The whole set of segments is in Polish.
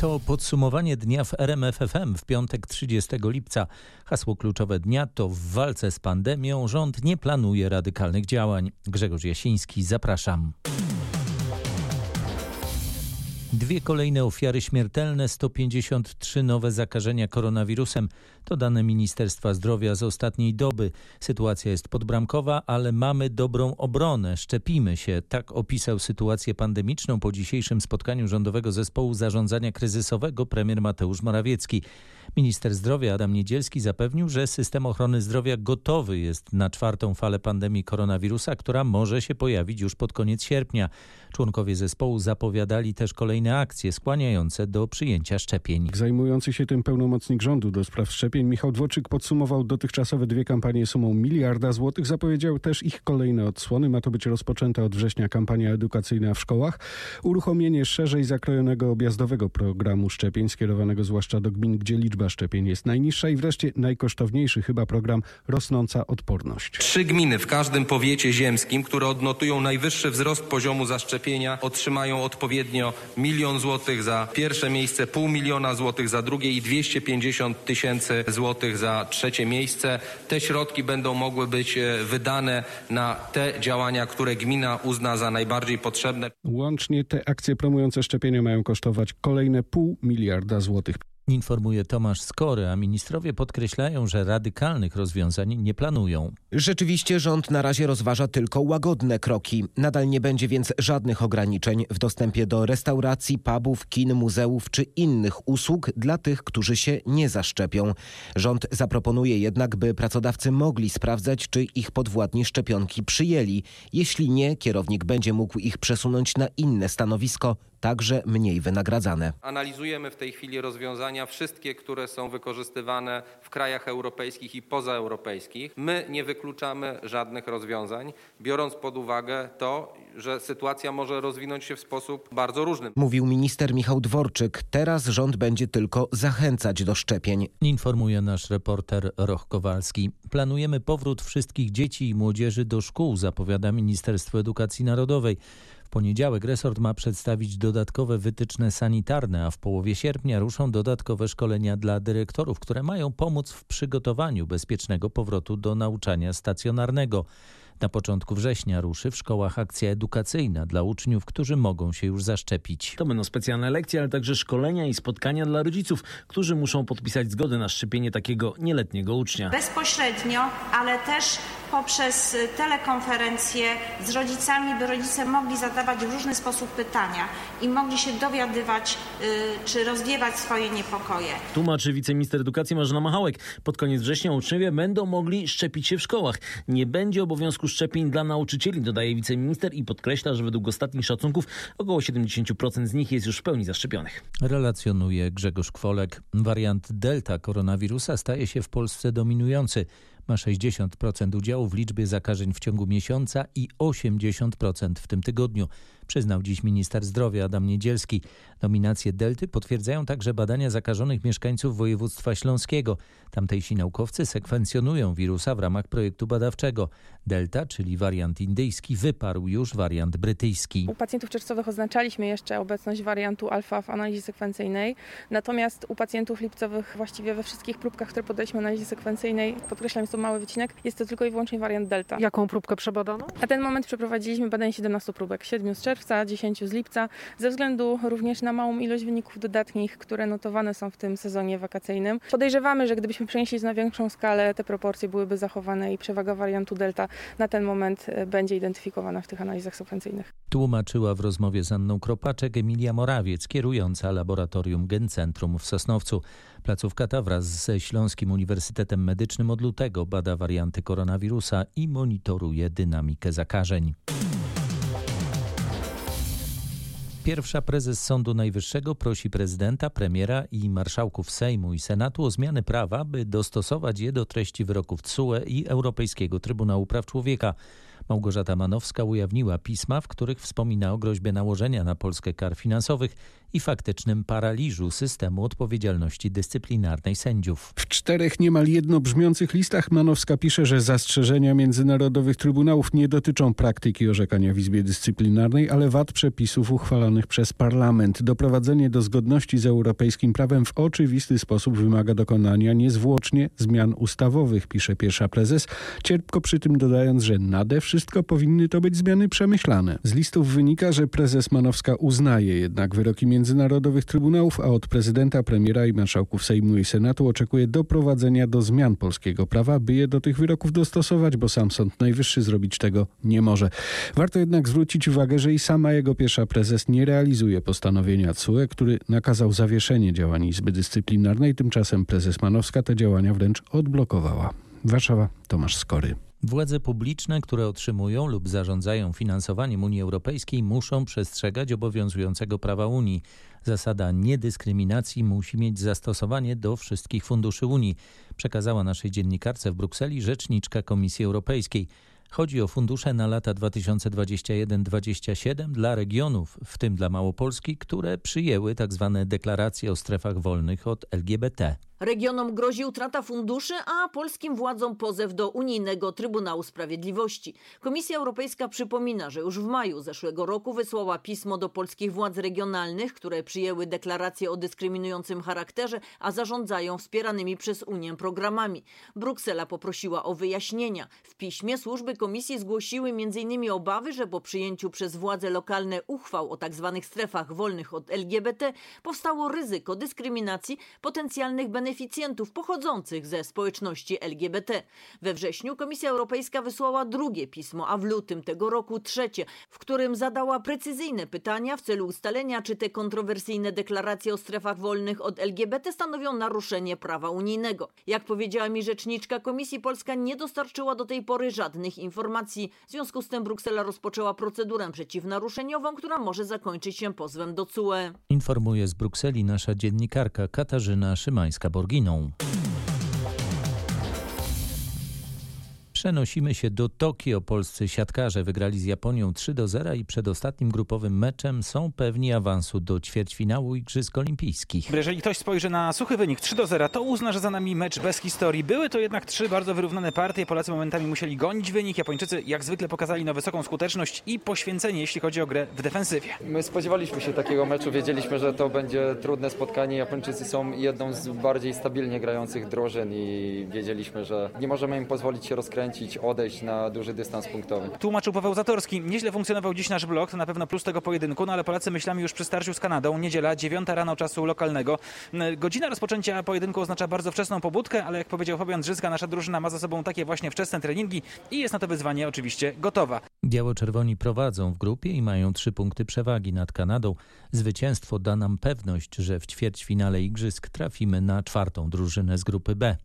To podsumowanie dnia w RMFFM w piątek 30 lipca. Hasło kluczowe dnia to w walce z pandemią rząd nie planuje radykalnych działań. Grzegorz Jasiński, zapraszam. Dwie kolejne ofiary śmiertelne, 153 nowe zakażenia koronawirusem. To dane Ministerstwa Zdrowia z ostatniej doby. Sytuacja jest podbramkowa, ale mamy dobrą obronę. Szczepimy się. Tak opisał sytuację pandemiczną po dzisiejszym spotkaniu Rządowego Zespołu Zarządzania Kryzysowego premier Mateusz Morawiecki. Minister zdrowia Adam Niedzielski zapewnił, że system ochrony zdrowia gotowy jest na czwartą falę pandemii koronawirusa, która może się pojawić już pod koniec sierpnia. Członkowie zespołu zapowiadali też kolejne akcje skłaniające do przyjęcia szczepień. Zajmujący się tym pełnomocnik rządu do spraw szczepień Michał Dworczyk podsumował dotychczasowe dwie kampanie sumą miliarda złotych. Zapowiedział też ich kolejne odsłony. Ma to być rozpoczęta od września kampania edukacyjna w szkołach, uruchomienie szerzej zakrojonego objazdowego programu szczepień skierowanego zwłaszcza do gmin, gdzie liczba szczepień jest najniższa i wreszcie najkosztowniejszy chyba program rosnąca odporność. Trzy gminy w każdym powiecie ziemskim, które odnotują najwyższy wzrost poziomu zaszczepienia, otrzymają odpowiednio milion złotych za pierwsze miejsce, pół miliona złotych za drugie i 250 tysięcy złotych za trzecie miejsce. Te środki będą mogły być e, wydane na te działania, które gmina uzna za najbardziej potrzebne. Łącznie te akcje promujące szczepienia mają kosztować kolejne pół miliarda złotych. Informuje Tomasz Skory, a ministrowie podkreślają, że radykalnych rozwiązań nie planują. Rzeczywiście rząd na razie rozważa tylko łagodne kroki. Nadal nie będzie więc żadnych ograniczeń w dostępie do restauracji, pubów, kin, muzeów czy innych usług dla tych, którzy się nie zaszczepią. Rząd zaproponuje jednak, by pracodawcy mogli sprawdzać, czy ich podwładni szczepionki przyjęli. Jeśli nie, kierownik będzie mógł ich przesunąć na inne stanowisko, także mniej wynagradzane. Analizujemy w tej chwili rozwiązania, wszystkie, które są wykorzystywane w krajach europejskich i pozaeuropejskich. My nie wykluczamy żadnych rozwiązań, biorąc pod uwagę to, że sytuacja może rozwinąć się w sposób bardzo różny. Mówił minister Michał Dworczyk. Teraz rząd będzie tylko zachęcać do szczepień. Informuje nasz reporter Roch Kowalski. Planujemy powrót wszystkich dzieci i młodzieży do szkół, zapowiada Ministerstwo Edukacji Narodowej. W poniedziałek resort ma przedstawić dodatkowe wytyczne sanitarne, a w połowie sierpnia ruszą dodatkowe szkolenia dla dyrektorów, które mają pomóc w przygotowaniu bezpiecznego powrotu do nauczania stacjonarnego. Na początku września ruszy w szkołach akcja edukacyjna dla uczniów, którzy mogą się już zaszczepić. To będą specjalne lekcje, ale także szkolenia i spotkania dla rodziców, którzy muszą podpisać zgodę na szczepienie takiego nieletniego ucznia. Bezpośrednio, ale też poprzez telekonferencje z rodzicami, by rodzice mogli zadawać w różny sposób pytania i mogli się dowiadywać czy rozwiewać swoje niepokoje. Tłumaczy wiceminister edukacji Marzena Machałek. Pod koniec września uczniowie będą mogli szczepić się w szkołach. Nie będzie obowiązku szczepień dla nauczycieli, dodaje wiceminister i podkreśla, że według ostatnich szacunków około 70% z nich jest już w pełni zaszczepionych. Relacjonuje Grzegorz Kwolek. Wariant delta koronawirusa staje się w Polsce dominujący ma 60% udziału w liczbie zakażeń w ciągu miesiąca i 80% w tym tygodniu, przyznał dziś minister zdrowia Adam Niedzielski. Dominację delty potwierdzają także badania zakażonych mieszkańców województwa śląskiego. Tamtejsi naukowcy sekwencjonują wirusa w ramach projektu badawczego. Delta, czyli wariant indyjski, wyparł już wariant brytyjski. U pacjentów czerwcowych oznaczaliśmy jeszcze obecność wariantu alfa w analizie sekwencyjnej, natomiast u pacjentów lipcowych właściwie we wszystkich próbkach, które podaliśmy analizie sekwencyjnej, podkreślam, jest to mały wycinek, jest to tylko i wyłącznie wariant delta. Jaką próbkę przebadano? Na ten moment przeprowadziliśmy badanie 17 próbek, 7 z czerwca, 10 z lipca, ze względu również na małą ilość wyników dodatnich, które notowane są w tym sezonie wakacyjnym. Podejrzewamy, że gdybyśmy przenieśli na większą skalę, te proporcje byłyby zachowane i przewaga wariantu delta na ten moment będzie identyfikowana w tych analizach sekwencyjnych. Tłumaczyła w rozmowie z Anną Kropaczek Emilia Morawiec, kierująca Laboratorium Gencentrum w Sosnowcu. Placówka ta wraz ze Śląskim Uniwersytetem Medycznym od lutego bada warianty koronawirusa i monitoruje dynamikę zakażeń. Pierwsza prezes Sądu Najwyższego prosi prezydenta, premiera i marszałków Sejmu i Senatu o zmianę prawa, by dostosować je do treści wyroków TSUE i Europejskiego Trybunału Praw Człowieka. Małgorzata Manowska ujawniła pisma, w których wspomina o groźbie nałożenia na Polskę kar finansowych i faktycznym paraliżu systemu odpowiedzialności dyscyplinarnej sędziów. W czterech niemal jednobrzmiących listach Manowska pisze, że zastrzeżenia międzynarodowych trybunałów nie dotyczą praktyki orzekania w Izbie Dyscyplinarnej, ale wad przepisów uchwalonych przez parlament. Doprowadzenie do zgodności z europejskim prawem w oczywisty sposób wymaga dokonania niezwłocznie zmian ustawowych, pisze pierwsza prezes, cierpko przy tym dodając, że nade wszystko powinny to być zmiany przemyślane. Z listów wynika, że prezes Manowska uznaje jednak wyroki międzynarodowych trybunałów, a od prezydenta, premiera i marszałków Sejmu i Senatu oczekuje doprowadzenia do zmian polskiego prawa, by je do tych wyroków dostosować, bo sam Sąd Najwyższy zrobić tego nie może. Warto jednak zwrócić uwagę, że i sama jego pierwsza prezes nie realizuje postanowienia CUE, który nakazał zawieszenie działań Izby Dyscyplinarnej. Tymczasem prezes Manowska te działania wręcz odblokowała. Warszawa, Tomasz Skory. Władze publiczne, które otrzymują lub zarządzają finansowaniem Unii Europejskiej, muszą przestrzegać obowiązującego prawa Unii. Zasada niedyskryminacji musi mieć zastosowanie do wszystkich funduszy Unii, przekazała naszej dziennikarce w Brukseli rzeczniczka Komisji Europejskiej. Chodzi o fundusze na lata 2021-2027 dla regionów, w tym dla Małopolski, które przyjęły tzw. Tak deklaracje o strefach wolnych od LGBT. Regionom grozi utrata funduszy, a polskim władzom pozew do Unijnego Trybunału Sprawiedliwości. Komisja Europejska przypomina, że już w maju zeszłego roku wysłała pismo do polskich władz regionalnych, które przyjęły deklarację o dyskryminującym charakterze, a zarządzają wspieranymi przez Unię programami. Bruksela poprosiła o wyjaśnienia. W piśmie służby komisji zgłosiły m.in. obawy, że po przyjęciu przez władze lokalne uchwał o tzw. Tak strefach wolnych od LGBT powstało ryzyko dyskryminacji potencjalnych beneficjentów beneficjentów pochodzących ze społeczności LGBT. We wrześniu Komisja Europejska wysłała drugie pismo, a w lutym tego roku trzecie, w którym zadała precyzyjne pytania w celu ustalenia, czy te kontrowersyjne deklaracje o strefach wolnych od LGBT stanowią naruszenie prawa unijnego. Jak powiedziała mi rzeczniczka Komisji, Polska nie dostarczyła do tej pory żadnych informacji. W związku z tym Bruksela rozpoczęła procedurę przeciwnaruszeniową, która może zakończyć się pozwem do CUE. Informuje z Brukseli nasza dziennikarka Katarzyna Szymańska. Borginą. Przenosimy się do Tokio. Polscy siatkarze wygrali z Japonią 3 do 0 i przed ostatnim grupowym meczem są pewni awansu do ćwierćfinału Igrzysk Olimpijskich. Jeżeli ktoś spojrzy na suchy wynik 3 do 0, to uzna, że za nami mecz bez historii. Były to jednak trzy bardzo wyrównane partie. Polacy momentami musieli gonić wynik. Japończycy jak zwykle pokazali na wysoką skuteczność i poświęcenie, jeśli chodzi o grę w defensywie. My spodziewaliśmy się takiego meczu. Wiedzieliśmy, że to będzie trudne spotkanie. Japończycy są jedną z bardziej stabilnie grających drużyn i wiedzieliśmy, że nie możemy im pozwolić się rozkręcić skręcić, odejść na duży dystans punktowy. Tłumaczył Paweł Zatorski. Nieźle funkcjonował dziś nasz blok, to na pewno plus tego pojedynku, no ale Polacy myślami już przy starciu z Kanadą. Niedziela, 9 rano czasu lokalnego. Godzina rozpoczęcia pojedynku oznacza bardzo wczesną pobudkę, ale jak powiedział Fabian Drzyzga, nasza drużyna ma za sobą takie właśnie wczesne treningi i jest na to wyzwanie oczywiście gotowa. Biało-czerwoni prowadzą w grupie i mają trzy punkty przewagi nad Kanadą. Zwycięstwo da nam pewność, że w ćwierćfinale igrzysk trafimy na czwartą drużynę z grupy B.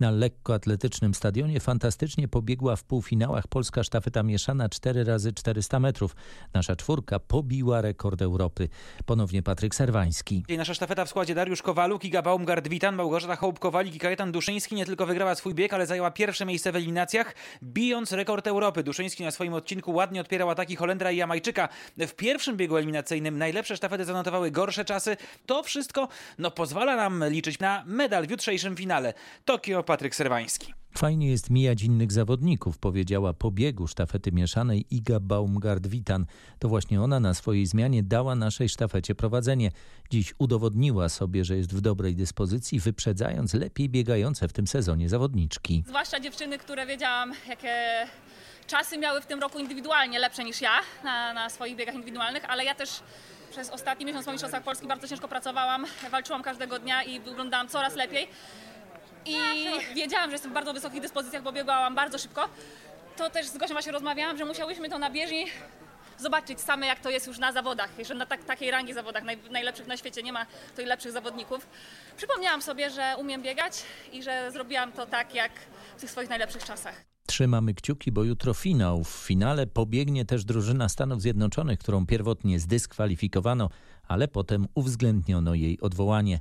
Na lekkoatletycznym stadionie fantastycznie pobiegła w półfinałach polska sztafeta mieszana 4 razy 400 metrów. Nasza czwórka pobiła rekord Europy. Ponownie Patryk Serwański. Nasza sztafeta w składzie Dariusz Kowaluk, Iga Baumgart-Witan, Małgorzata Hołb-Kowalik i Kajetan Duszyński nie tylko wygrała swój bieg, ale zajęła pierwsze miejsce w eliminacjach, bijąc rekord Europy. Duszyński na swoim odcinku ładnie odpierał ataki Holendra i Jamajczyka. W pierwszym biegu eliminacyjnym najlepsze sztafety zanotowały gorsze czasy. To wszystko no, pozwala nam liczyć na medal w jutrzejszym finale. Tokio Patryk Serwański. Fajnie jest mijać innych zawodników, powiedziała po biegu sztafety mieszanej Iga Baumgart-Witan. To właśnie ona na swojej zmianie dała naszej sztafecie prowadzenie. Dziś udowodniła sobie, że jest w dobrej dyspozycji, wyprzedzając lepiej biegające w tym sezonie zawodniczki. Zwłaszcza dziewczyny, które wiedziałam, jakie czasy miały w tym roku indywidualnie lepsze niż ja na, na swoich biegach indywidualnych, ale ja też przez ostatni miesiąc w Mistrzostwach Polski bardzo ciężko pracowałam, walczyłam każdego dnia i wyglądałam coraz lepiej i wiedziałam, że jestem w bardzo wysokich dyspozycjach, bo biegałam bardzo szybko, to też z Gosią właśnie rozmawiałam, że musiałyśmy to na bieżni zobaczyć same, jak to jest już na zawodach, że na tak, takiej rangi zawodach, naj, najlepszych na świecie, nie ma tutaj lepszych zawodników. Przypomniałam sobie, że umiem biegać i że zrobiłam to tak, jak w tych swoich najlepszych czasach. Trzymamy kciuki, bo jutro finał. W finale pobiegnie też drużyna Stanów Zjednoczonych, którą pierwotnie zdyskwalifikowano, ale potem uwzględniono jej odwołanie.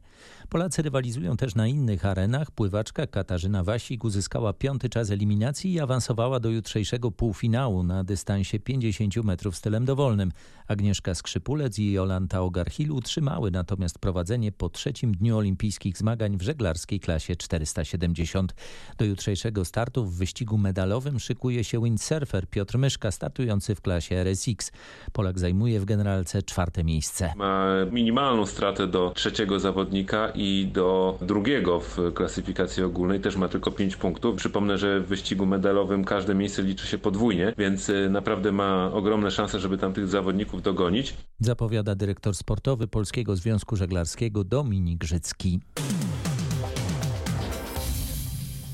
Polacy rywalizują też na innych arenach. Pływaczka Katarzyna Wasik uzyskała piąty czas eliminacji i awansowała do jutrzejszego półfinału na dystansie 50 metrów stylem dowolnym. Agnieszka Skrzypulec i Jolanta Ogarchil utrzymały natomiast prowadzenie po trzecim dniu olimpijskich zmagań w żeglarskiej klasie 470. Do jutrzejszego startu w wyścigu medalowym szykuje się windsurfer Piotr Myszka, startujący w klasie RSX. Polak zajmuje w generalce czwarte miejsce. Ma minimalną stratę do trzeciego zawodnika i do drugiego w klasyfikacji ogólnej. Też ma tylko 5 punktów. Przypomnę, że w wyścigu medalowym każde miejsce liczy się podwójnie, więc y, naprawdę ma ogromne szanse, żeby tam tych zawodników dogonić. Zapowiada dyrektor sportowy Polskiego Związku Żeglarskiego Dominik Grzycki.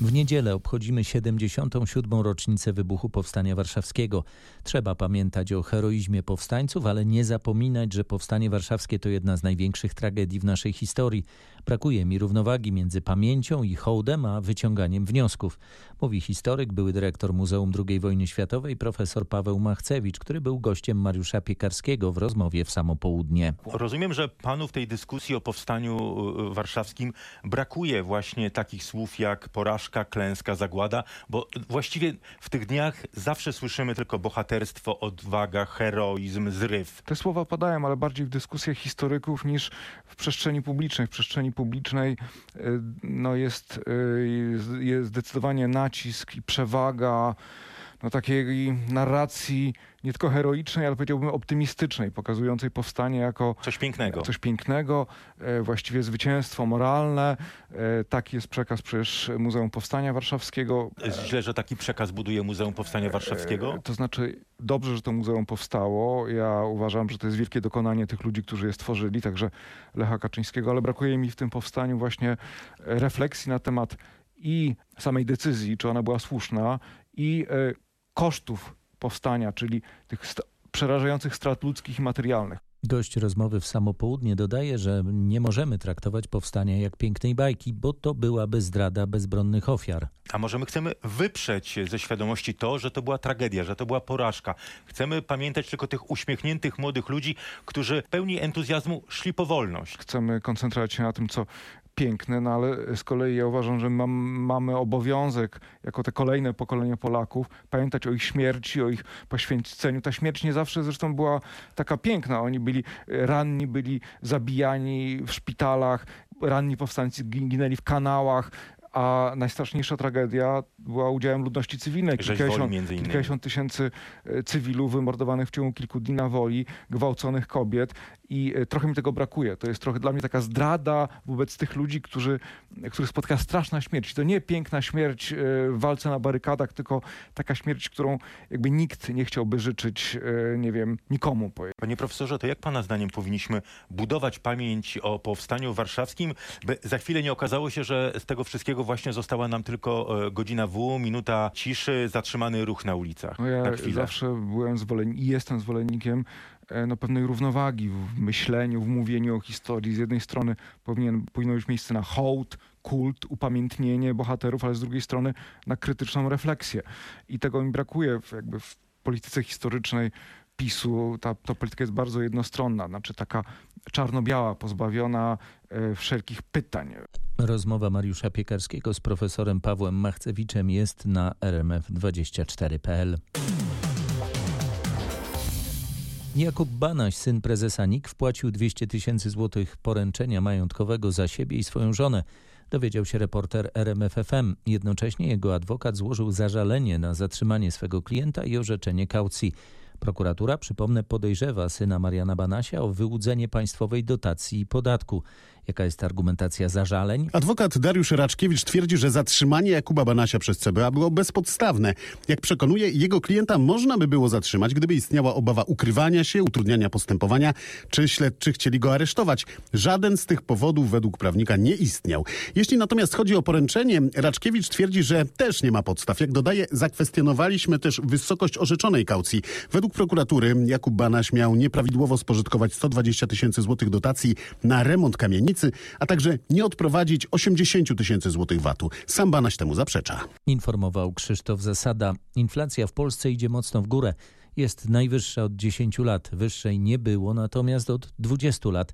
W niedzielę obchodzimy 77. rocznicę wybuchu Powstania Warszawskiego. Trzeba pamiętać o heroizmie powstańców, ale nie zapominać, że Powstanie Warszawskie to jedna z największych tragedii w naszej historii. Brakuje mi równowagi między pamięcią i hołdem, a wyciąganiem wniosków, mówi historyk, były dyrektor Muzeum II Wojny Światowej profesor Paweł Machcewicz, który był gościem Mariusza Piekarskiego w rozmowie w samo południe. Rozumiem, że panu w tej dyskusji o powstaniu y, warszawskim brakuje właśnie takich słów jak porażka, klęska, zagłada, bo właściwie w tych dniach zawsze słyszymy tylko bohaterstwo, odwaga, heroizm, zryw. Te słowa padają, ale bardziej w dyskusjach historyków niż w przestrzeni publicznej. W przestrzeni publicznej y, no jest, y, jest zdecydowanie nacisk i przewaga no, takiej narracji nie tylko heroicznej, ale powiedziałbym optymistycznej, pokazującej powstanie jako coś pięknego. Coś pięknego, e, właściwie zwycięstwo moralne. E, taki jest przekaz przecież Muzeum Powstania Warszawskiego. Źle, że taki przekaz buduje Muzeum Powstania Warszawskiego? E, to znaczy dobrze, że to muzeum powstało. Ja uważam, że to jest wielkie dokonanie tych ludzi, którzy je stworzyli, także Lecha Kaczyńskiego, ale brakuje mi w tym powstaniu właśnie refleksji na temat i samej decyzji, czy ona była słuszna, i kosztów powstania, czyli tych st przerażających strat ludzkich i materialnych. Gość rozmowy w samo południe dodaje, że nie możemy traktować powstania jak pięknej bajki, bo to byłaby zdrada bezbronnych ofiar. A może my chcemy wyprzeć ze świadomości to, że to była tragedia, że to była porażka. Chcemy pamiętać tylko tych uśmiechniętych młodych ludzi, którzy pełni entuzjazmu szli po wolność. Chcemy koncentrować się na tym, co piękne, no ale z kolei ja uważam, że mam, mamy obowiązek, jako te kolejne pokolenia Polaków, pamiętać o ich śmierci, o ich poświęceniu. Ta śmierć nie zawsze zresztą była taka piękna. Oni byli ranni, byli zabijani w szpitalach, ranni powstańcy ginęli w kanałach, a najstraszniejsza tragedia była udziałem ludności cywilnej. Kilkadziesiąt, kilkadziesiąt tysięcy e, cywilów wymordowanych w ciągu kilku dni na woli, gwałconych kobiet i e, trochę mi tego brakuje. To jest trochę dla mnie taka zdrada wobec tych ludzi, którzy, których spotka straszna śmierć. To nie piękna śmierć e, w walce na barykadach, tylko taka śmierć, którą jakby nikt nie chciałby życzyć, nie wiem, nikomu. Panie profesorze, to jak pana zdaniem powinniśmy budować pamięć o powstaniu warszawskim, by za chwilę nie okazało się, że z tego wszystkiego właśnie została nam tylko godzina W, minuta ciszy, zatrzymany ruch na ulicach. No ja zawsze byłem zwolennikiem i jestem zwolennikiem e, no, pewnej równowagi w myśleniu, w mówieniu o historii. Z jednej strony powinien, powinno być miejsce na hołd, kult, upamiętnienie bohaterów, ale z drugiej strony na krytyczną refleksję. I tego mi brakuje w, jakby w polityce historycznej PiSu. Ta, ta polityka jest bardzo jednostronna, znaczy taka czarno-biała, pozbawiona e, wszelkich pytań. Rozmowa Mariusza Piekarskiego z profesorem Pawłem Machcewiczem jest na rmf24.pl. Jakub Banaś, syn prezesa NIK, wpłacił 200 tysięcy złotych poręczenia majątkowego za siebie i swoją żonę. Dowiedział się reporter RMFFM. Jednocześnie jego adwokat złożył zażalenie na zatrzymanie swego klienta i orzeczenie kaucji. Prokuratura, przypomnę, podejrzewa syna Mariana Banasia o wyłudzenie państwowej dotacji i podatku. Jaka jest argumentacja zażaleń? Adwokat Dariusz Raczkiewicz twierdzi, że zatrzymanie Jakuba Banasia przez CBA było bezpodstawne. Jak przekonuje, jego klienta można by było zatrzymać, gdyby istniała obawa ukrywania się, utrudniania postępowania, czy śledczy chcieli go aresztować. Żaden z tych powodów według prawnika nie istniał. Jeśli natomiast chodzi o poręczenie, Raczkiewicz twierdzi, że też nie ma podstaw. Jak dodaje, zakwestionowaliśmy też wysokość orzeczonej kaucji. Według prokuratury Jakub Banaś miał nieprawidłowo spożytkować 120 tysięcy złotych dotacji na remont a także nie odprowadzić 80 tysięcy złotych VAT-u. Sam Banaś temu zaprzecza. Informował Krzysztof Zasada. Inflacja w Polsce idzie mocno w górę. jest najwyższa od 10 lat. Wyższej nie było natomiast od 20 lat.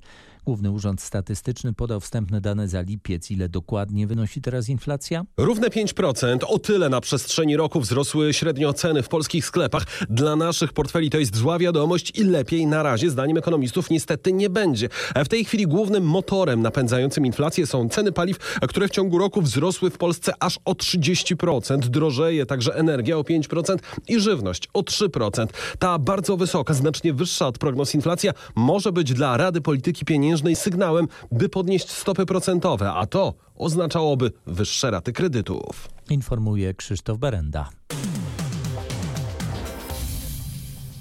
Główny Urząd Statystyczny podał wstępne dane za lipiec. Ile dokładnie wynosi teraz inflacja? Równe 5%. O tyle na przestrzeni roku wzrosły średnio ceny w polskich sklepach. Dla naszych portfeli to jest zła wiadomość i lepiej na razie, zdaniem ekonomistów, niestety nie będzie. W tej chwili głównym motorem napędzającym inflację są ceny paliw, które w ciągu roku wzrosły w Polsce aż o 30%. Drożeje także energia o 5% i żywność o 3%. Ta bardzo wysoka, znacznie wyższa od prognoz inflacja może być dla Rady Polityki Pieniężnej sygnałem, by podnieść stopy procentowe, a to oznaczałoby wyższe raty kredytów. Informuje Krzysztof Berenda.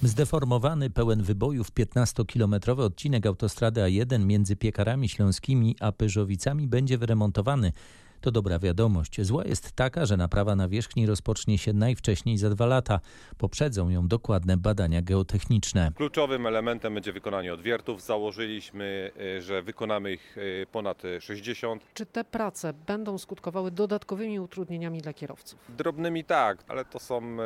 Zdeformowany, pełen wybojów 15-kilometrowy odcinek autostrady A1 między Piekarami Śląskimi a Pyrzowicami będzie wyremontowany. To dobra wiadomość. Zła jest taka, że naprawa nawierzchni rozpocznie się najwcześniej za dwa lata. Poprzedzą ją dokładne badania geotechniczne. Kluczowym elementem będzie wykonanie odwiertów. Założyliśmy, y, że wykonamy ich y, ponad 60. Czy te prace będą skutkowały dodatkowymi utrudnieniami dla kierowców? Drobnymi tak, ale to są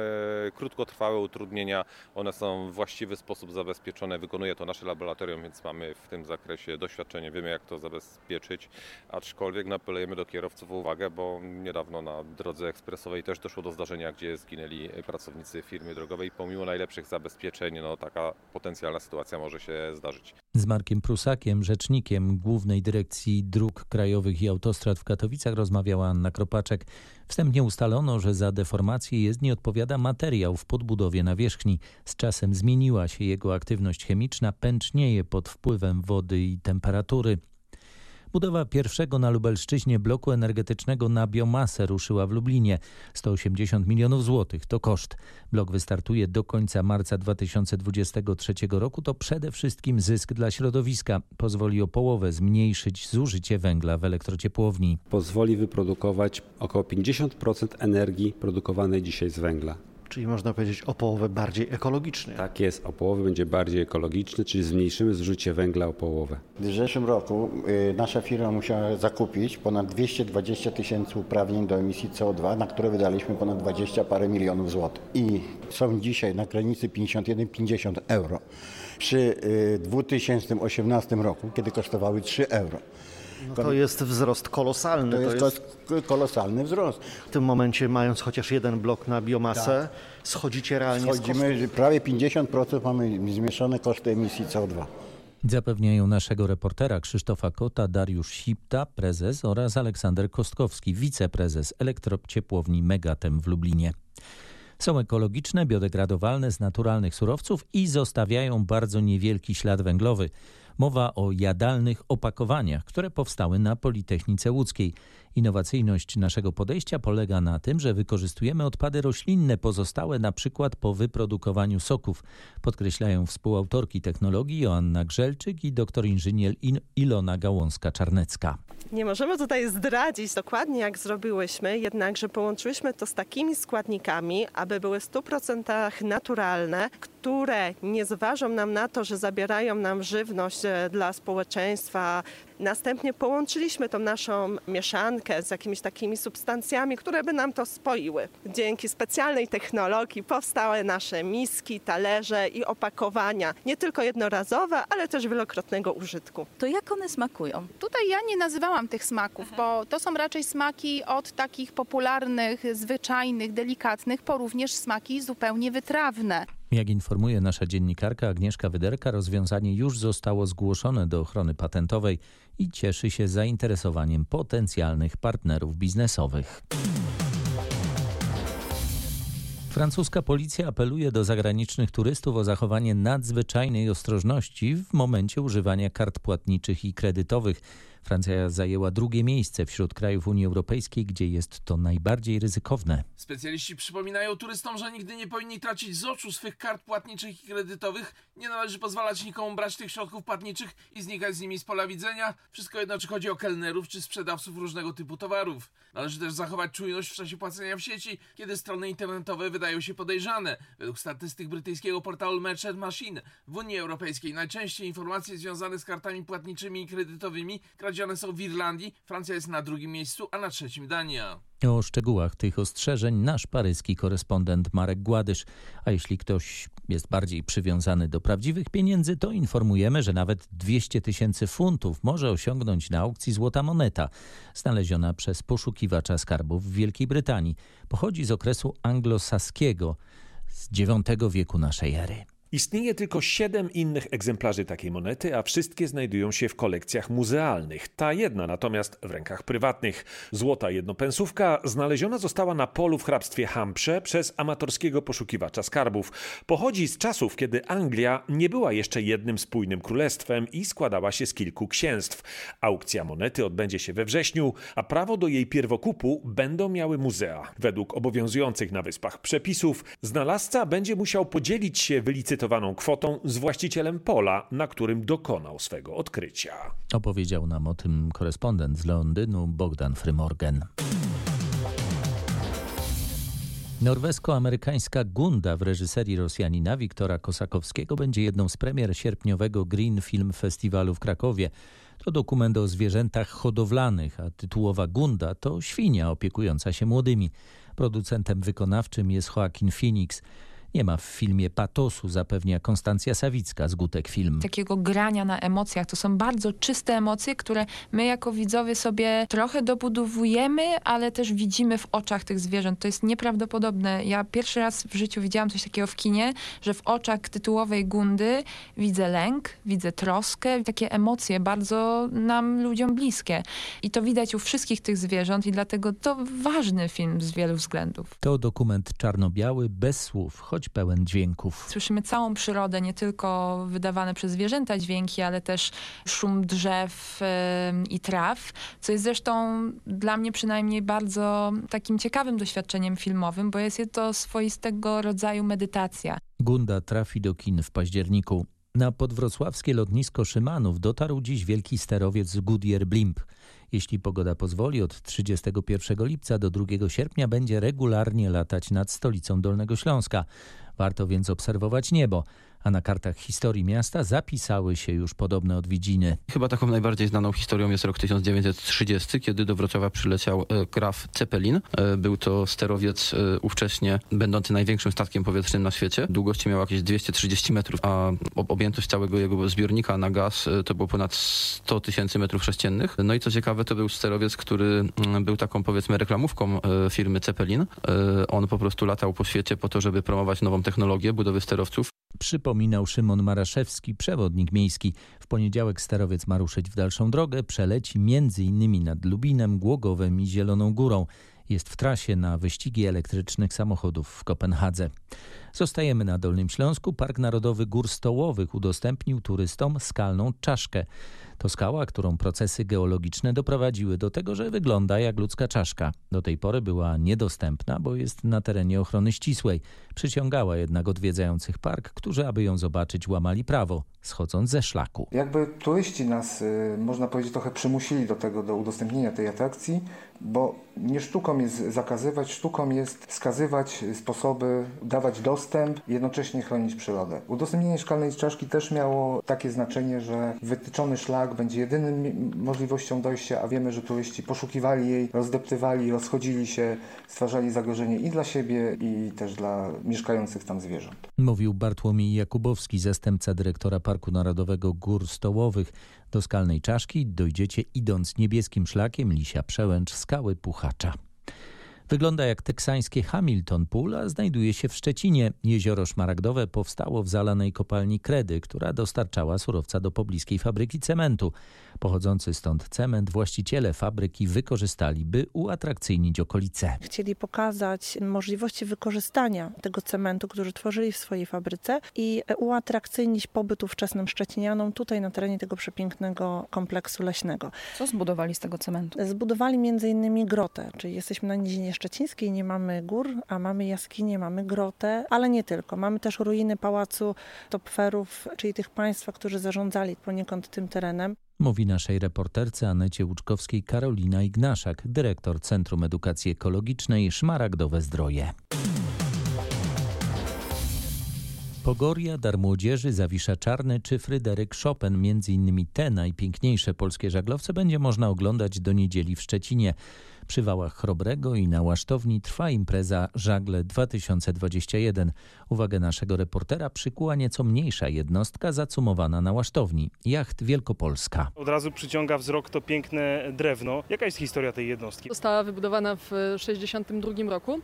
y, krótkotrwałe utrudnienia. One są w właściwy sposób zabezpieczone. Wykonuje to nasze laboratorium, więc mamy w tym zakresie doświadczenie. Wiemy jak to zabezpieczyć, aczkolwiek apelujemy do kierowców o uwagę, bo niedawno na drodze ekspresowej też doszło do zdarzenia, gdzie zginęli pracownicy firmy drogowej. Pomimo najlepszych zabezpieczeń, no taka potencjalna sytuacja może się zdarzyć. Z Markiem Prusakiem, rzecznikiem Głównej Dyrekcji Dróg Krajowych i Autostrad w Katowicach rozmawiała Anna Kropaczek. Wstępnie ustalono, że za deformację jezdni odpowiada materiał w podbudowie nawierzchni. Z czasem zmieniła się jego aktywność chemiczna, pęcznieje pod wpływem wody i temperatury. Budowa pierwszego na Lubelszczyźnie bloku energetycznego na biomasę ruszyła w Lublinie. 180 milionów złotych to koszt. Blok wystartuje do końca marca 2023 roku. To przede wszystkim zysk dla środowiska. Pozwoli o połowę zmniejszyć zużycie węgla w elektrociepłowni. Pozwoli wyprodukować około 50% energii produkowanej dzisiaj z węgla. Czyli można powiedzieć o połowę bardziej ekologiczny. Tak jest, o połowę będzie bardziej ekologiczny, czyli zmniejszymy zużycie węgla o połowę. W zeszłym roku y, nasza firma musiała zakupić ponad 220 tysięcy uprawnień do emisji CO2, na które wydaliśmy ponad 20 parę milionów złotych. I są dzisiaj na granicy 51-50 euro. Przy y, 2018 roku, kiedy kosztowały 3 euro. No to jest wzrost kolosalny. To jest, to jest kolosalny wzrost. W tym momencie, mając chociaż jeden blok na biomasę, tak. schodzicie realnie Schodzimy, z kosztów. prawie 50% mamy zmieszane koszty emisji CO2. Zapewniają naszego reportera Krzysztofa Kota, Dariusz Sipta, prezes oraz Aleksander Kostkowski, wiceprezes elektrociepłowni Megatem w Lublinie. Są ekologiczne, biodegradowalne z naturalnych surowców i zostawiają bardzo niewielki ślad węglowy. Mowa o jadalnych opakowaniach, które powstały na Politechnice Łódzkiej. Innowacyjność naszego podejścia polega na tym, że wykorzystujemy odpady roślinne pozostałe na przykład po wyprodukowaniu soków, podkreślają współautorki technologii Joanna Grzelczyk i doktor inżynier Ilona Gałązka-Czarnecka. Nie możemy tutaj zdradzić dokładnie jak zrobiłyśmy, jednakże połączyłyśmy to z takimi składnikami, aby były w 100% naturalne, które nie zważą nam na to, że zabierają nam żywność dla społeczeństwa. Następnie połączyliśmy tą naszą mieszankę z jakimiś takimi substancjami, które by nam to spoiły. Dzięki specjalnej technologii powstały nasze miski, talerze i opakowania, nie tylko jednorazowe, ale też wielokrotnego użytku. To jak one smakują? Tutaj ja nie nazywałam tych smaków, bo to są raczej smaki od takich popularnych, zwyczajnych, delikatnych, po również smaki zupełnie wytrawne. Jak informuje nasza dziennikarka Agnieszka Wyderka, rozwiązanie już zostało zgłoszone do ochrony patentowej i cieszy się zainteresowaniem potencjalnych partnerów biznesowych. Francuska policja apeluje do zagranicznych turystów o zachowanie nadzwyczajnej ostrożności w momencie używania kart płatniczych i kredytowych. Francja zajęła drugie miejsce wśród krajów Unii Europejskiej, gdzie jest to najbardziej ryzykowne. Specjaliści przypominają turystom, że nigdy nie powinni tracić z oczu swych kart płatniczych i kredytowych. Nie należy pozwalać nikomu brać tych środków płatniczych i znikać z nimi z pola widzenia. Wszystko jedno, czy chodzi o kelnerów, czy sprzedawców różnego typu towarów. Należy też zachować czujność w czasie płacenia w sieci, kiedy strony internetowe wydają się podejrzane. Według statystyk brytyjskiego portalu Merchant Machine w Unii Europejskiej najczęściej informacje związane z kartami płatniczymi i kredytowymi wprowadzione są w Irlandii, Francja jest na drugim miejscu, a na trzecim Dania. O szczegółach tych ostrzeżeń nasz paryski korespondent Marek Gładysz. A jeśli ktoś jest bardziej przywiązany do prawdziwych pieniędzy, to informujemy, że nawet 200 tysięcy funtów może osiągnąć na aukcji złota moneta, znaleziona przez poszukiwacza skarbów w Wielkiej Brytanii. Pochodzi z okresu anglosaskiego z IX wieku naszej ery. Istnieje tylko siedem innych egzemplarzy takiej monety, a wszystkie znajdują się w kolekcjach muzealnych. Ta jedna natomiast w rękach prywatnych. Złota jednopensówka znaleziona została na polu w hrabstwie Hampshire przez amatorskiego poszukiwacza skarbów. Pochodzi z czasów, kiedy Anglia nie była jeszcze jednym spójnym królestwem i składała się z kilku księstw. Aukcja monety odbędzie się we wrześniu, a prawo do jej pierwokupu będą miały muzea. Według obowiązujących na wyspach przepisów, znalazca będzie musiał podzielić się kwotą z właścicielem pola, na którym dokonał swego odkrycia. Opowiedział nam o tym korespondent z Londynu Bogdan Frymorgan. Norwesko-amerykańska Gunda w reżyserii Rosjanina Wiktora Kosakowskiego będzie jedną z premier sierpniowego Green Film Festiwalu w Krakowie. To dokument o zwierzętach hodowlanych, a tytułowa Gunda to świnia opiekująca się młodymi. Producentem wykonawczym jest Joaquin Phoenix. Nie ma w filmie patosu, zapewnia Konstancja Sawicka z Gutek Film. Takiego grania na emocjach. To są bardzo czyste emocje, które my jako widzowie sobie trochę dobudowujemy, ale też widzimy w oczach tych zwierząt. To jest nieprawdopodobne. Ja pierwszy raz w życiu widziałam coś takiego w kinie, że w oczach tytułowej Gundy widzę lęk, widzę troskę, takie emocje bardzo nam ludziom bliskie. I to widać u wszystkich tych zwierząt i dlatego to ważny film z wielu względów. To dokument czarno-biały, bez słów, choć pełen dźwięków. Słyszymy całą przyrodę, nie tylko wydawane przez zwierzęta dźwięki, ale też szum drzew yy, i traw, co jest zresztą dla mnie przynajmniej bardzo takim ciekawym doświadczeniem filmowym, bo jest to swoistego rodzaju medytacja. Gunda trafi do kin w październiku. Na podwrocławskie lotnisko Szymanów dotarł dziś wielki sterowiec Goodyear Blimp. Jeśli pogoda pozwoli, od 31 lipca do 2 sierpnia będzie regularnie latać nad stolicą Dolnego Śląska. Warto więc obserwować niebo a na kartach historii miasta zapisały się już podobne odwiedziny. Chyba taką najbardziej znaną historią jest rok 1930, kiedy do Wrocławia przyleciał Graf Zeppelin. Był to sterowiec ówcześnie będący największym statkiem powietrznym na świecie. Długości miał jakieś 230 metrów, a objętość całego jego zbiornika na gaz to było ponad 100 tysięcy metrów sześciennych. No i co ciekawe, to był sterowiec, który był taką powiedzmy reklamówką firmy Zeppelin. On po prostu latał po świecie po to, żeby promować nową technologię budowy sterowców. Przypominał Szymon Maraszewski, przewodnik miejski. W poniedziałek sterowiec ma ruszyć w dalszą drogę. Przeleci m.in. nad Lubinem, Głogowem i Zieloną Górą. Jest w trasie na wyścigi elektrycznych samochodów w Kopenhadze. Zostajemy na Dolnym Śląsku. Park Narodowy Gór Stołowych udostępnił turystom skalną czaszkę. To skała, którą procesy geologiczne doprowadziły do tego, że wygląda jak ludzka czaszka. Do tej pory była niedostępna, bo jest na terenie ochrony ścisłej. Przyciągała jednak odwiedzających park, którzy aby ją zobaczyć łamali prawo, schodząc ze szlaku. Jakby turyści nas, można powiedzieć, trochę przymusili do tego, do udostępnienia tej atrakcji, bo nie sztuką jest zakazywać, sztuką jest wskazywać sposoby, dawać dostęp, jednocześnie chronić przyrodę. Udostępnienie szkalnej czaszki też miało takie znaczenie, że wytyczony szlak będzie jedynym możliwością dojścia, a wiemy, że turyści poszukiwali jej, rozdeptywali, rozchodzili się, stwarzali zagrożenie i dla siebie, i też dla mieszkających tam zwierząt. Mówił Bartłomiej Jakubowski, zastępca dyrektora Parku Narodowego Gór Stołowych. Do skalnej czaszki dojdziecie idąc niebieskim szlakiem Lisia Przełęcz Skały Puchacza. Wygląda jak teksańskie Hamilton Pool, a znajduje się w Szczecinie. Jezioro Szmaragdowe powstało w zalanej kopalni Kredy, która dostarczała surowca do pobliskiej fabryki cementu. Pochodzący stąd cement właściciele fabryki wykorzystali, by uatrakcyjnić okolice. Chcieli pokazać możliwości wykorzystania tego cementu, który tworzyli w swojej fabryce i uatrakcyjnić pobyt ówczesnym Szczecinianom tutaj na terenie tego przepięknego kompleksu leśnego. Co zbudowali z tego cementu? Zbudowali między innymi grotę, czyli jesteśmy na Nizinie Szczecińskiej, nie mamy gór, a mamy jaskinie, mamy grotę, ale nie tylko. Mamy też ruiny pałacu Topferów, czyli tych państwa, którzy zarządzali poniekąd tym terenem. Mówi naszej reporterce Anecie Łuczkowskiej Karolina Ignaszak, dyrektor Centrum Edukacji Ekologicznej Szmaragdowe Zdroje. Pogoria, Dar Młodzieży, Zawisza Czarny czy Fryderyk Chopin, między innymi te najpiękniejsze polskie żaglowce, będzie można oglądać do niedzieli w Szczecinie. Przy wałach Chrobrego i na Łasztowni trwa impreza Żagle 2021. Uwagę naszego reportera przykuła nieco mniejsza jednostka zacumowana na Łasztowni. Jacht Wielkopolska. Od razu przyciąga wzrok to piękne drewno. Jaka jest historia tej jednostki? Została wybudowana w 1962 roku.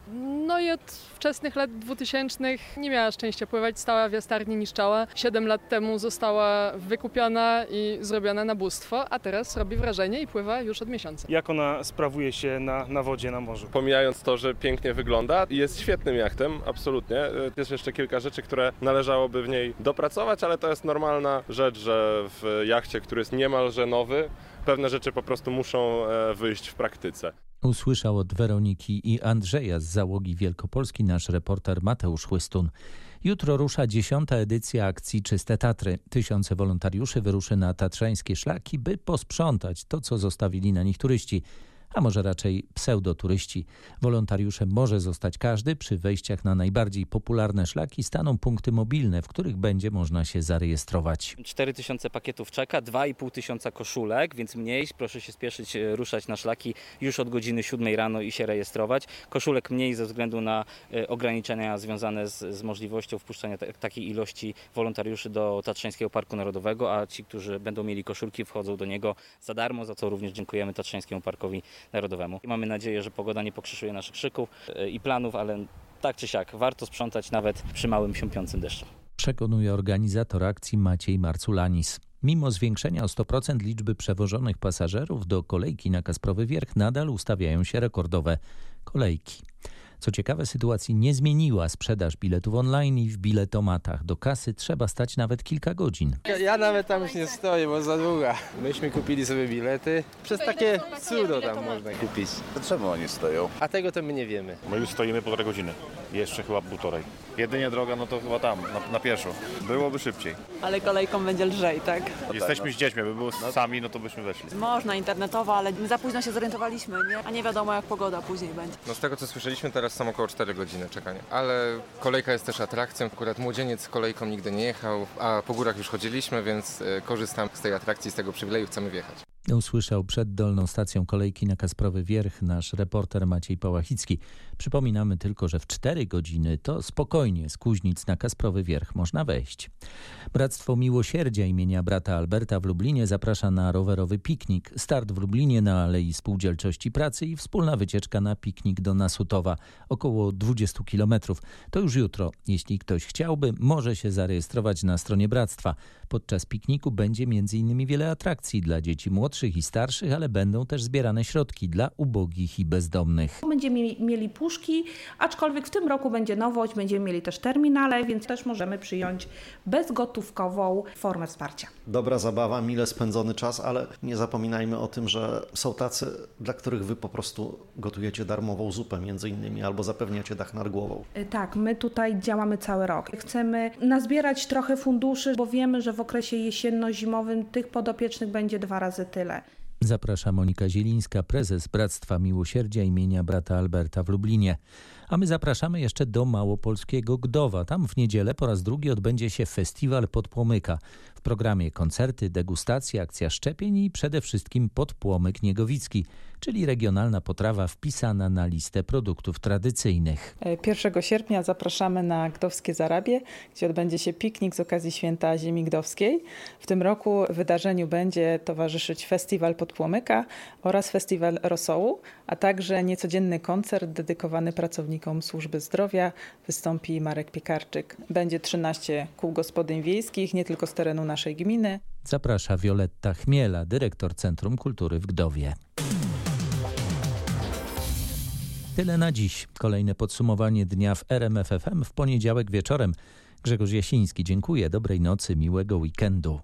No i od wczesnych lat 2000 nie miała szczęścia pływać, stała w jastarni, niszczała. Siedem lat temu została wykupiona i zrobiona na bóstwo, a teraz robi wrażenie i pływa już od miesiąca. Jak ona sprawuje się na, na wodzie, na morzu? Pomijając to, że pięknie wygląda, jest świetnym jachtem, absolutnie. Jest jeszcze kilka rzeczy, które należałoby w niej dopracować, ale to jest normalna rzecz, że w jachcie, który jest niemalże nowy, pewne rzeczy po prostu muszą e, wyjść w praktyce. Usłyszał od Weroniki i Andrzeja z załogi Wielkopolski nasz reporter Mateusz Łystun. Jutro rusza dziesiąta edycja akcji Czyste Tatry. Tysiące wolontariuszy wyruszy na tatrzańskie szlaki, by posprzątać to, co zostawili na nich turyści a może raczej pseudoturyści. Wolontariuszem może zostać każdy. Przy wejściach na najbardziej popularne szlaki staną punkty mobilne, w których będzie można się zarejestrować. 4000 pakietów czeka, 2,5 tysiąca koszulek, więc mniej. Proszę się spieszyć, e, ruszać na szlaki już od godziny 7 rano i się rejestrować. Koszulek mniej ze względu na e, ograniczenia związane z, z możliwością wpuszczania takiej ilości wolontariuszy do Tatrzańskiego Parku Narodowego, a ci, którzy będą mieli koszulki, wchodzą do niego za darmo, za co również dziękujemy Tatrzańskiemu Parkowi Narodowemu. Mamy nadzieję, że pogoda nie pokrzyżuje naszych krzyków e, i planów, ale tak czy siak warto sprzątać nawet przy małym siąpiącym deszczu. Przekonuje organizator akcji Maciej Marculanis. Mimo zwiększenia o 100% liczby przewożonych pasażerów do kolejki na Kasprowy Wierch nadal ustawiają się rekordowe kolejki. Co ciekawe, sytuacji nie zmieniła sprzedaż biletów online i w biletomatach. Do kasy trzeba stać nawet kilka godzin. Ja nawet tam już nie stoję, bo za długa. Myśmy kupili sobie bilety. Przez takie cudo tam można kupić. Czemu oni stoją? A tego to my nie wiemy. My już stoimy półtorej godziny. Jeszcze chyba półtorej. Jedynie droga, no to chyba tam, na, na pieszo. Byłoby szybciej. Ale kolejką będzie lżej, tak? Jesteśmy z dziećmi, by było sami, no to byśmy weszli. Można internetowo, ale my za późno się zorientowaliśmy, nie? A nie wiadomo jak pogoda później będzie. No z tego co słyszeliśmy, teraz są około 4 godziny czekania. Ale kolejka jest też atrakcją. Akurat młodzieniec kolejką nigdy nie jechał, a po górach już chodziliśmy, więc e, korzystam z tej atrakcji, z tego przywileju, chcemy wjechać. Usłyszał przed dolną stacją kolejki na Kasprowy Wierch nasz reporter Maciej Pałachicki. Przypominamy tylko, że w 4 godziny to spokojnie z Kuźnic na Kasprowy Wierch można wejść. Bractwo Miłosierdzia imienia brata Alberta w Lublinie zaprasza na rowerowy piknik. Start w Lublinie na Alei Spółdzielczości Pracy i wspólna wycieczka na piknik do Nasutowa, około 20 km. To już jutro. Jeśli ktoś chciałby, może się zarejestrować na stronie Bractwa. Podczas pikniku będzie m.in. wiele atrakcji dla dzieci młodszych i starszych, ale będą też zbierane środki dla ubogich i bezdomnych. Będziemy mieli puszki, aczkolwiek w tym roku będzie nowość, będziemy mieli też terminale, więc też możemy przyjąć bezgotówkową formę wsparcia. Dobra zabawa, mile spędzony czas, ale nie zapominajmy o tym, że są tacy, dla których wy po prostu gotujecie darmową zupę między innymi albo zapewniacie dach nad głową. Tak, my tutaj działamy cały rok. Chcemy nazbierać trochę funduszy, bo wiemy, że w okresie jesienno-zimowym tych podopiecznych będzie dwa razy tyle. Zaprasza Monika Zielińska, prezes Bractwa Miłosierdzia imienia brata Alberta w Lublinie. A my zapraszamy jeszcze do Małopolskiego Gdowa. Tam w niedzielę po raz drugi odbędzie się festiwal Podpłomyka. W programie koncerty, degustacje, akcja szczepień i przede wszystkim podpłomyk niegowicki, czyli regionalna potrawa wpisana na listę produktów tradycyjnych. 1 sierpnia zapraszamy na Gdowskie Zarabie, gdzie odbędzie się piknik z okazji Święta Ziemi Gdowskiej. W tym roku wydarzeniu będzie towarzyszyć festiwal Podpłomyka oraz festiwal Rosołu, a także niecodzienny koncert dedykowany pracownikom służby zdrowia. Wystąpi Marek Piekarczyk. Będzie 13 kół gospodyń wiejskich, nie tylko z terenu naszej gminy. Zaprasza Wioletta Chmiela, dyrektor Centrum Kultury w Gdowie. Tyle na dziś. Kolejne podsumowanie dnia w RMFFM w poniedziałek wieczorem. Grzegorz Jasiński, dziękuję. Dobrej nocy, miłego weekendu.